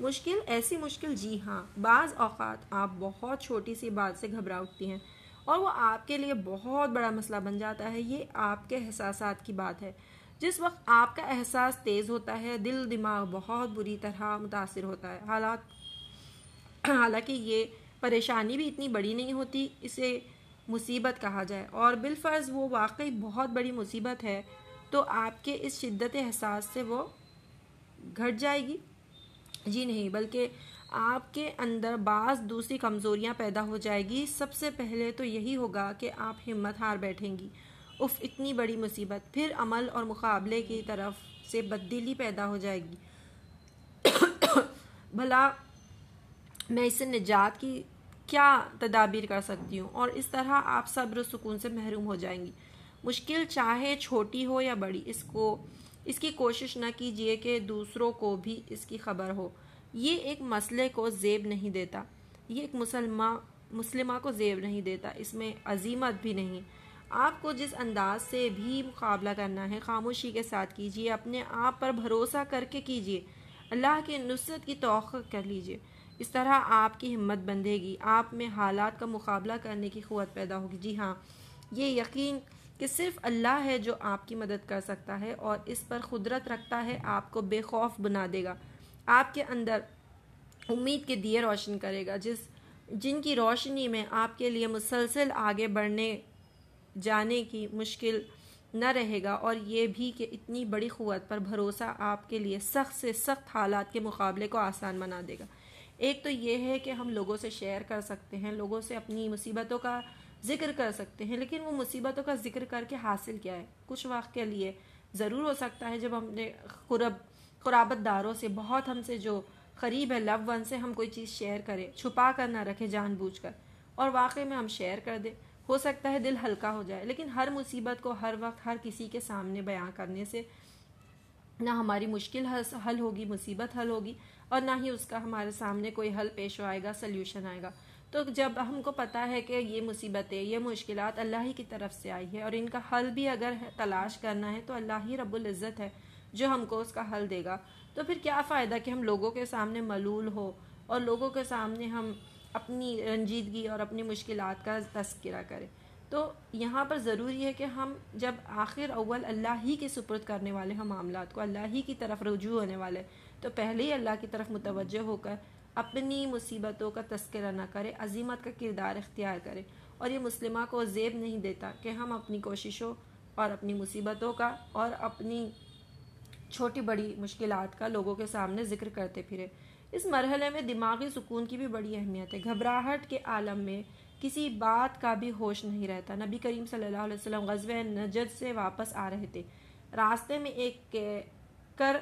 Speaker 1: مشکل، ایسی مشکل جی ہاں بعض اوقات آپ بہت چھوٹی سی بات سے گھبرا اٹھتی ہیں اور وہ آپ کے لیے بہت بڑا مسئلہ بن جاتا ہے۔ یہ آپ کے احساسات کی بات ہے۔ جس وقت آپ کا احساس تیز ہوتا ہے، دل، دماغ بہت بری طرح متاثر ہوتا ہے۔ حالات، حالانکہ یہ پریشانی بھی اتنی بڑی نہیں ہوتی، اسے مصیبت کہا جائے۔ اور بالفرض وہ واقعی بہت بڑی مصیبت ہے۔ تو آپ کے اس شدت احساس سے وہ گھٹ جائے گی؟ جی نہیں، بلکہ آپ کے اندر بعض دوسری کمزوریاں پیدا ہو جائے گی۔ سب سے پہلے تو یہی ہوگا کہ آپ ہمت ہار بیٹھیں گی۔ اف اتنی بڑی مصیبت۔ پھر عمل اور مقابلے کی طرف سے بددلی پیدا ہو جائے گی۔ بھلا میں اس سے نجات کی کیا تدابیر کر سکتی ہوں؟ اور اس طرح آپ صبر و سکون سے محروم ہو جائیں گی۔ مشکل چاہے چھوٹی ہو یا بڑی، اس کو، اس کی کوشش نہ کیجیے کہ دوسروں کو بھی اس کی خبر ہو۔ یہ ایک مسئلے کو زیب نہیں دیتا، یہ ایک مسلمہ مسلمہ کو زیب نہیں دیتا، اس میں عظیمت بھی نہیں۔ آپ کو جس انداز سے بھی مقابلہ کرنا ہے، خاموشی کے ساتھ کیجیے اپنے آپ پر بھروسہ کر کے کیجیے اللہ کی نصرت کی توقع کر لیجیے اس طرح آپ کی ہمت بندھے گی، آپ میں حالات کا مقابلہ کرنے کی قوت پیدا ہوگی۔ جی ہاں یہ یقین کہ صرف اللہ ہے جو آپ کی مدد کر سکتا ہے اور اس پر قدرت رکھتا ہے، آپ کو بے خوف بنا دے گا۔ آپ کے اندر امید کے دیے روشن کرے گا۔ جس، جن کی روشنی میں آپ کے لیے مسلسل آگے بڑھنے، جانے کی مشکل نہ رہے گا اور یہ بھی کہ اتنی بڑی قوت پر بھروسہ آپ کے لیے سخت سے سخت حالات کے مقابلے کو آسان بنا دے گا۔ ایک تو یہ ہے کہ ہم لوگوں سے شیئر کر سکتے ہیں، لوگوں سے اپنی مصیبتوں کا ذکر کر سکتے ہیں، لیکن وہ مصیبتوں کا ذکر کر کے حاصل کیا ہے۔ کچھ وقت کے لیے ضرور ہو سکتا ہے جب ہم نے قرب، قرابت داروں سے، بہت ہم سے جو قریب ہے لو ون سے ہم کوئی چیز شیئر کرے چھپا کر نہ رکھے جان بوجھ کر۔ اور واقعی میں ہم شیئر کر دیں۔ ہو سکتا ہے دل ہلکا ہو جائے، لیکن ہر مصیبت کو ہر وقت ہر کسی کے سامنے بیان کرنے سے نہ ہماری مشکل حل ہوگی، مصیبت حل ہوگی، اور نہ ہی اس کا ہمارے سامنے کوئی حل پیش آئے گا سلیوشن آئے گا۔ تو جب ہم کو پتہ ہے کہ یہ مصیبتیں، یہ مشکلات اللہ ہی کی طرف سے آئی ہے اور ان کا حل بھی اگر تلاش کرنا ہے تو اللہ ہی رب العزت ہے جو ہم کو اس کا حل دے گا۔ تو پھر کیا فائدہ کہ ہم لوگوں کے سامنے ملول ہو اور لوگوں کے سامنے ہم اپنی رنجیدگی اور اپنی مشکلات کا تذکرہ کریں؟ تو یہاں پر ضروری ہے کہ ہم جب آخر اول اللہ ہی کے سپرد کرنے والے ہم معاملات کو اللہ ہی کی طرف رجوع ہونے والے، تو پہلے ہی اللہ کی طرف متوجہ ہو کر اپنی مصیبتوں کا تذکرہ نہ کرے عظیمت کا کردار اختیار کرے۔ اور یہ مسلمہ کو زیب نہیں دیتا کہ ہم اپنی کوششوں اور اپنی مصیبتوں کا اور اپنی چھوٹی بڑی مشکلات کا لوگوں کے سامنے ذکر کرتے پھرے۔ اس مرحلے میں دماغی سکون کی بھی بڑی اہمیت ہے۔ گھبراہٹ کے عالم میں کسی بات کا بھی ہوش نہیں رہتا۔ نبی کریم صلی اللہ علیہ وسلم غزوہ نجد سے واپس آ رہے تھے۔ راستے میں ایک کر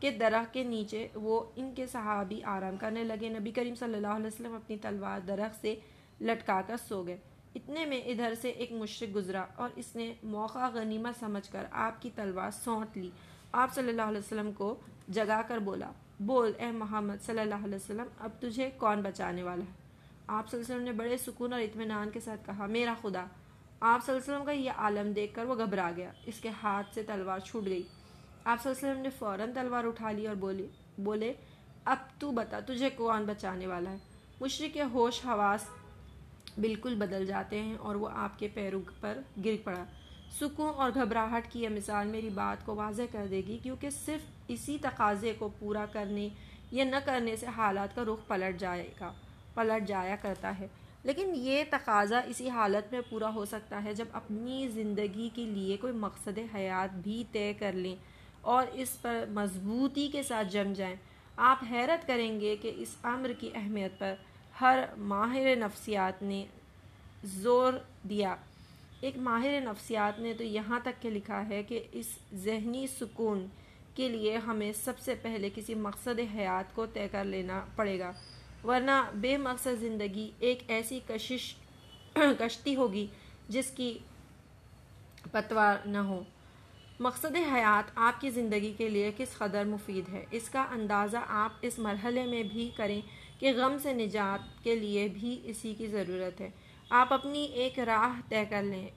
Speaker 1: کے درخت کے نیچے وہ ان کے صحابی آرام کرنے لگے۔ نبی کریم صلی اللہ علیہ وسلم اپنی تلوار درخت سے لٹکا کر سو گئے۔ اتنے میں ادھر سے ایک مشرق گزرا اور اس نے موقع غنیمت سمجھ کر آپ کی تلوار سونٹ لی۔ آپ صلی اللہ علیہ وسلم کو جگا کر بولا، بول، اے محمد صلی اللہ علیہ وسلم، اب تجھے کون بچانے والا ہے؟ آپ صلی اللہ علیہ وسلم نے بڑے سکون اور اطمینان کے ساتھ کہا، میرا خدا۔ آپ صلی اللہ علیہ وسلم کا یہ عالم دیکھ کر وہ گھبرا گیا۔ اس کے ہاتھ سے تلوار چھوٹ گئی۔ آپ صلی اللہ علیہ وسلم نے فوراً تلوار اٹھا لی اور بولی، بولے، اب تو بتا، تجھے کون بچانے والا ہے۔ مشرق کے ہوش حواس بالکل بدل جاتے ہیں اور وہ آپ کے پیروں پر گر پڑا۔ سکون اور گھبراہٹ کی یہ مثال میری بات کو واضح کر دے گی، کیونکہ صرف اسی تقاضے کو پورا کرنے یا نہ کرنے سے حالات کا رخ پلٹ جائے گا، پلٹ جایا کرتا ہے۔ لیکن یہ تقاضا اسی حالت میں پورا ہو سکتا ہے جب اپنی زندگی کے لیے کوئی مقصد حیات بھی طے کر لیں۔ اور اس پر مضبوطی کے ساتھ جم جائیں۔ آپ حیرت کریں گے کہ اس امر کی اہمیت پر ہر ماہر نفسیات نے زور دیا۔ ایک ماہر نفسیات نے تو یہاں تک کہ لکھا ہے کہ اس ذہنی سکون کے لیے ہمیں سب سے پہلے کسی مقصد حیات کو طے کر لینا پڑے گا، ورنہ بے مقصد زندگی ایک ایسی کشش، کشتی ہوگی جس کی پتوار نہ ہو۔ مقصد حیات آپ کی زندگی کے لیے کس قدر مفید ہے؟ اس کا اندازہ آپ اس مرحلے میں بھی کریں کہ غم سے نجات کے لیے بھی اسی کی ضرورت ہے۔ آپ اپنی ایک راہ طے کر لیں۔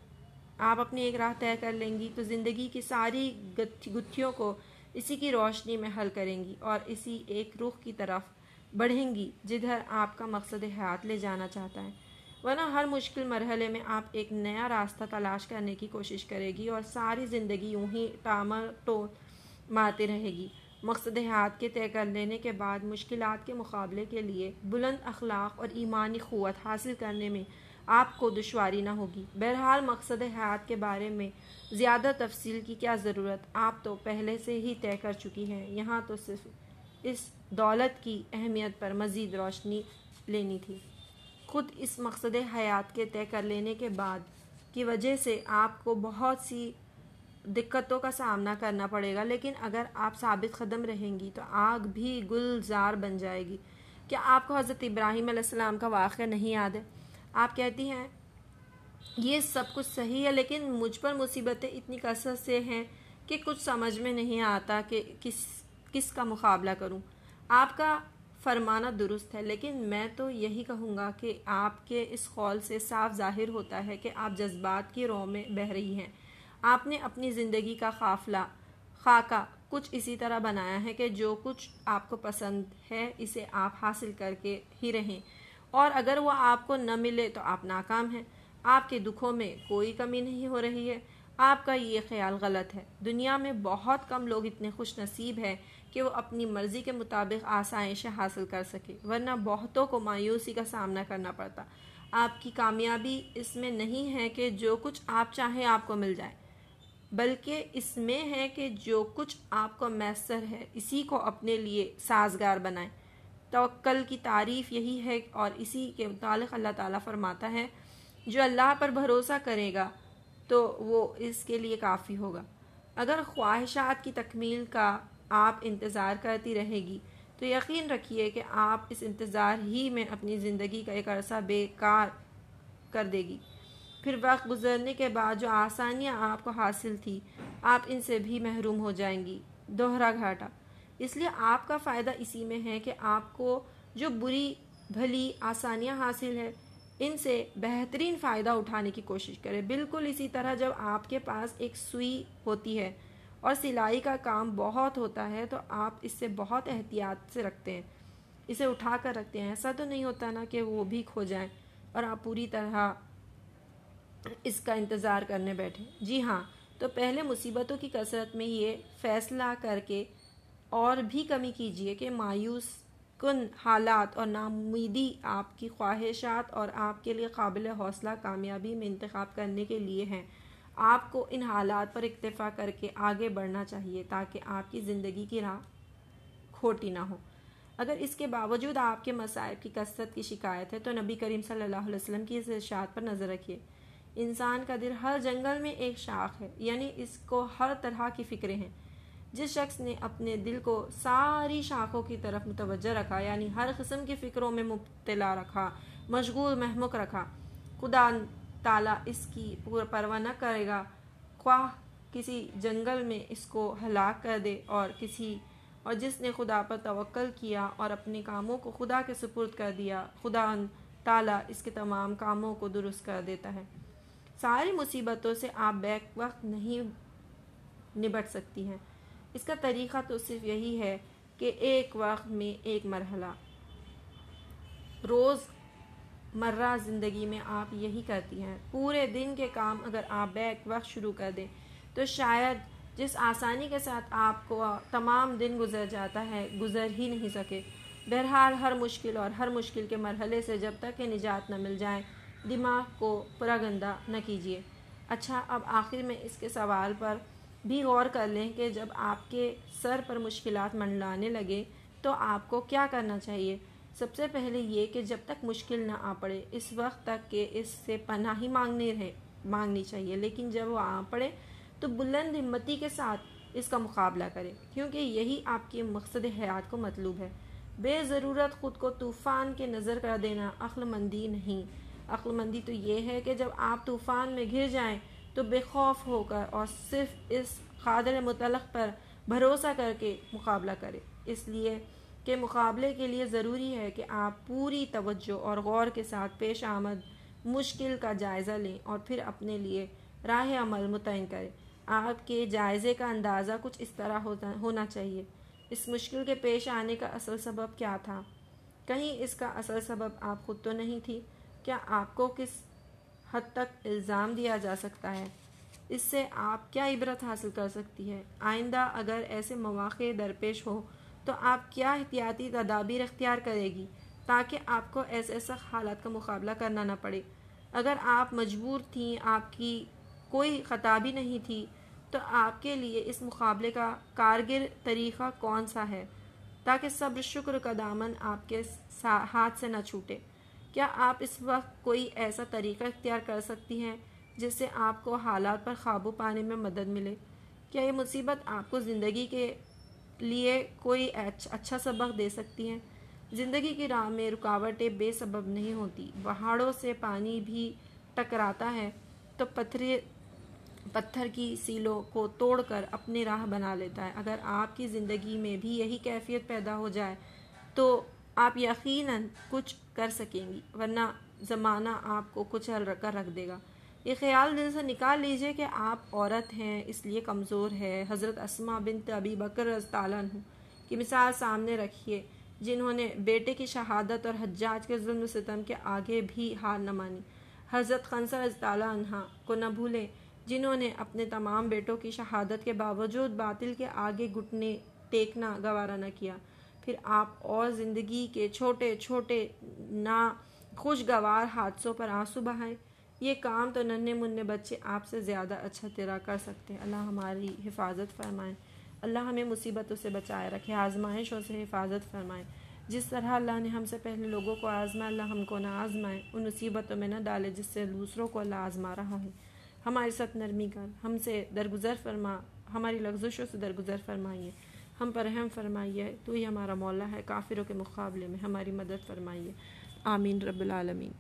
Speaker 1: آپ اپنی ایک راہ طے کر لیں گی تو زندگی کی ساری گتھیوں کو اسی کی روشنی میں حل کریں گی اور اسی ایک رخ کی طرف بڑھیں گی جدھر آپ کا مقصد حیات لے جانا چاہتا ہے۔ ورنہ ہر مشکل مرحلے میں آپ ایک نیا راستہ تلاش کرنے کی کوشش کرے گی اور ساری زندگی یوں ہی ٹامر ٹو مارتی رہے گی۔ مقصد حیات کے طے کر لینے کے بعد مشکلات کے مقابلے کے لیے بلند اخلاق اور ایمانی قوت حاصل کرنے میں آپ کو دشواری نہ ہوگی۔ بہرحال مقصد حیات کے بارے میں زیادہ تفصیل کی کیا ضرورت؟ آپ تو پہلے سے ہی طے کر چکی ہیں۔ یہاں تو صرف اس دولت کی اہمیت پر مزید روشنی لینی تھی۔ خود اس مقصد حیات کے طے کر لینے کے بعد کی وجہ سے آپ کو بہت سی دقتوں کا سامنا کرنا پڑے گا۔ لیکن اگر آپ ثابت قدم رہیں گی تو آگ بھی گلزار بن جائے گی۔ کیا آپ کو حضرت ابراہیم علیہ السلام کا واقعہ نہیں یاد ہے؟ آپ کہتی ہیں، یہ سب کچھ صحیح ہے، لیکن مجھ پر مصیبتیں اتنی کثرت سے ہیں کہ کچھ سمجھ میں نہیں آتا کہ کس کس کا مقابلہ کروں۔ آپ کا فرمانا درست ہے، لیکن میں تو یہی کہوں گا کہ آپ کے اس قول سے صاف ظاہر ہوتا ہے کہ آپ جذبات کی رو میں بہہ رہی ہیں۔ آپ نے اپنی زندگی کا قافلہ، خاکہ کچھ اسی طرح بنایا ہے کہ جو کچھ آپ کو پسند ہے اسے آپ حاصل کر کے ہی رہیں۔ اور اگر وہ آپ کو نہ ملے تو آپ ناکام ہیں۔ آپ کے دکھوں میں کوئی کمی نہیں ہو رہی ہے۔ آپ کا یہ خیال غلط ہے۔ دنیا میں بہت کم لوگ اتنے خوش نصیب ہیں کہ وہ اپنی مرضی کے مطابق آسائشیں حاصل کر سکے، ورنہ بہتوں کو مایوسی کا سامنا کرنا پڑتا۔ آپ کی کامیابی اس میں نہیں ہے کہ جو کچھ آپ چاہیں آپ کو مل جائے، بلکہ اس میں ہے کہ جو کچھ آپ کو میسر ہے، اسی کو اپنے لیے سازگار بنائیں۔ توکل کی تعریف یہی ہے اور اسی کے متعلق اللہ تعالیٰ فرماتا ہے، جو اللہ پر بھروسہ کرے گا تو وہ اس کے لیے کافی ہوگا۔ اگر خواہشات کی تکمیل کا آپ انتظار کرتی رہے گی۔ تو یقین رکھیے کہ آپ اس انتظار ہی میں اپنی زندگی کا ایک عرصہ بیکار کر دے گی۔ پھر وقت گزرنے کے بعد جو آسانیاں آپ کو حاصل تھی، آپ ان سے بھی محروم ہو جائیں گی۔ دوہرا گھاٹا۔ اس لیے آپ کا فائدہ اسی میں ہے کہ آپ کو جو بری بھلی آسانیاں حاصل ہے ان سے بہترین فائدہ اٹھانے کی کوشش کرے بالکل اسی طرح جب آپ کے پاس ایک سوئی ہوتی ہے اور سلائی کا کام بہت ہوتا ہے تو آپ اس سے بہت احتیاط سے رکھتے ہیں۔ اسے اٹھا کر رکھتے ہیں۔ ایسا تو نہیں ہوتا نا کہ وہ بھی کھو جائیں اور آپ پوری طرح اس کا انتظار کرنے بیٹھے۔ جی ہاں تو پہلے مصیبتوں کی کثرت میں یہ فیصلہ کر کے اور بھی کمی کیجیے کہ مایوس کن حالات اور نامیدی آپ کی خواہشات اور آپ کے لیے قابل حوصلہ کامیابی میں انتخاب کرنے کے لیے ہیں۔ آپ کو ان حالات پر اکتفا کر کے آگے بڑھنا چاہیے تاکہ آپ کی زندگی کی راہ کھوٹی نہ ہو۔ اگر اس کے باوجود آپ کے مسائب کی کثرت کی شکایت ہے تو نبی کریم صلی اللہ علیہ وسلم کی اس ارشاد پر نظر رکھیے۔ انسان کا دل ہر جنگل میں ایک شاخ ہے یعنی اس کو ہر طرح کی فکریں ہیں۔ جس شخص نے اپنے دل کو ساری شاخوں کی طرف متوجہ رکھا یعنی ہر قسم کی فکروں میں مبتلا رکھا، مشغول محمک رکھا، خدا تعالیٰ اس کی پرواہ نہ کرے گا۔ خواہ کسی جنگل میں اس کو ہلاک کر دے اور کسی، اور جس نے خدا پر توکل کیا اور اپنے کاموں کو خدا کے سپرد کر دیا، خدا تعالیٰ اس کے تمام کاموں کو درست کر دیتا ہے۔ ساری مصیبتوں سے آپ بیک وقت نہیں نبٹ سکتی ہیں۔ اس کا طریقہ تو صرف یہی ہے کہ ایک وقت میں ایک مرحلہ، روز مرہ زندگی میں آپ یہی کرتی ہیں۔ پورے دن کے کام اگر آپ بیک وقت شروع کر دیں، تو شاید جس آسانی کے ساتھ آپ کو تمام دن گزر جاتا ہے، گزر ہی نہیں سکے۔ بہرحال ہر مشکل اور ہر مشکل کے مرحلے سے جب تک کہ نجات نہ مل جائے، دماغ کو پورا گندہ نہ کیجیے۔ اچھا اب آخر میں اس کے سوال پر بھی غور کر لیں کہ جب آپ کے سر پر مشکلات منڈلانے لگے، تو آپ کو کیا کرنا چاہیے؟ سب سے پہلے یہ کہ جب تک مشکل نہ آ پڑے، اس وقت تک کہ اس سے پناہ ہی مانگنی رہے، مانگنی چاہیے۔ لیکن جب وہ آ پڑے تو بلند ہمتی کے ساتھ اس کا مقابلہ کرے، کیونکہ یہی آپ کی مقصد حیات کو مطلوب ہے۔ بے ضرورت خود کو طوفان کے نظر کر دینا عقل مندی نہیں۔ عقل مندی تو یہ ہے کہ جب آپ طوفان میں گر جائیں تو بے خوف ہو کر اور صرف اس قادر متعلق پر بھروسہ کر کے مقابلہ کرے۔ اس لیے کے مقابلے کے لیے ضروری ہے کہ آپ پوری توجہ اور غور کے ساتھ پیش آمد مشکل کا جائزہ لیں اور پھر اپنے لیے راہ عمل متعین کریں۔ آپ کے جائزے کا اندازہ کچھ اس طرح ہونا چاہیے۔ اس مشکل کے پیش آنے کا اصل سبب کیا تھا؟ کہیں اس کا اصل سبب آپ خود تو نہیں تھی؟ کیا آپ کو کس حد تک الزام دیا جا سکتا ہے؟ اس سے آپ کیا عبرت حاصل کر سکتی ہے؟ آئندہ اگر ایسے مواقع درپیش ہو تو آپ کیا احتیاطی تدابیر اختیار کرے گی تاکہ آپ کو ایسے سخت حالات کا مقابلہ کرنا نہ پڑے؟ اگر آپ مجبور تھیں، آپ کی کوئی خطا بھی نہیں تھی، تو آپ کے لیے اس مقابلے کا کارگر طریقہ کون سا ہے؟ تاکہ صبر، شکر کا دامن آپ کے ہاتھ سے نہ چھوٹے۔ کیا آپ اس وقت کوئی ایسا طریقہ اختیار کر سکتی ہیں جس سے آپ کو حالات پر قابو پانے میں مدد ملے؟ کیا یہ مصیبت آپ کو زندگی کے لیے کوئی اچھا سبق دے سکتی ہیں۔ زندگی کی راہ میں رکاوٹیں بے سبب نہیں ہوتی۔ پہاڑوں سے پانی بھی ٹکراتا ہے تو پتھر پتھر کی سیلوں کو توڑ کر اپنی راہ بنا لیتا ہے۔ اگر آپ کی زندگی میں بھی یہی کیفیت پیدا ہو جائے تو آپ یقیناً کچھ کر سکیں گی، ورنہ زمانہ آپ کو کچھ کر رکھ دے گا۔ یہ خیال دل سے نکال لیجیے کہ آپ عورت ہیں، اس لیے کمزور ہے۔ حضرت اسما بنت ابی بکر تعالیٰ کی مثال سامنے رکھیے، جنہوں نے بیٹے کی شہادت اور حجاج کے ظلم و ستم کے آگے بھی ہار نہ مانی۔ حضرت خنصر تعالیٰ عنہ کو نہ بھولیں، جنہوں نے اپنے تمام بیٹوں کی شہادت کے باوجود باطل کے آگے گھٹنے، ٹیکنا گوارا نہ کیا۔ پھر آپ اور زندگی کے چھوٹے چھوٹے، نا، خوشگوار حادثوں پر آنسو بہائے یہ کام تو ننے منع بچے آپ سے زیادہ اچھا تیرا کر سکتے ہیں۔ اللہ ہماری حفاظت فرمائے۔ اللہ ہمیں مصیبتوں سے بچائے رکھے، آزمائشوں سے حفاظت فرمائے۔ جس طرح اللہ نے ہم سے پہلے لوگوں کو آزمائے اللہ ہم کو نہ آزمائے، ان مصیبتوں میں نہ ڈالے جس سے دوسروں کو اللہ آزما رہا ہے۔ ہماری ست نرمی کر، ہم سے درگزر فرما، ہماری لغزشوں سے درگزر فرمائیے۔ ہم پر رحم فرمائیے، تو ہی ہمارا مولا ہے، کافروں کے مقابلے میں ہماری مدد فرمائیے۔ آمین رب العالمین۔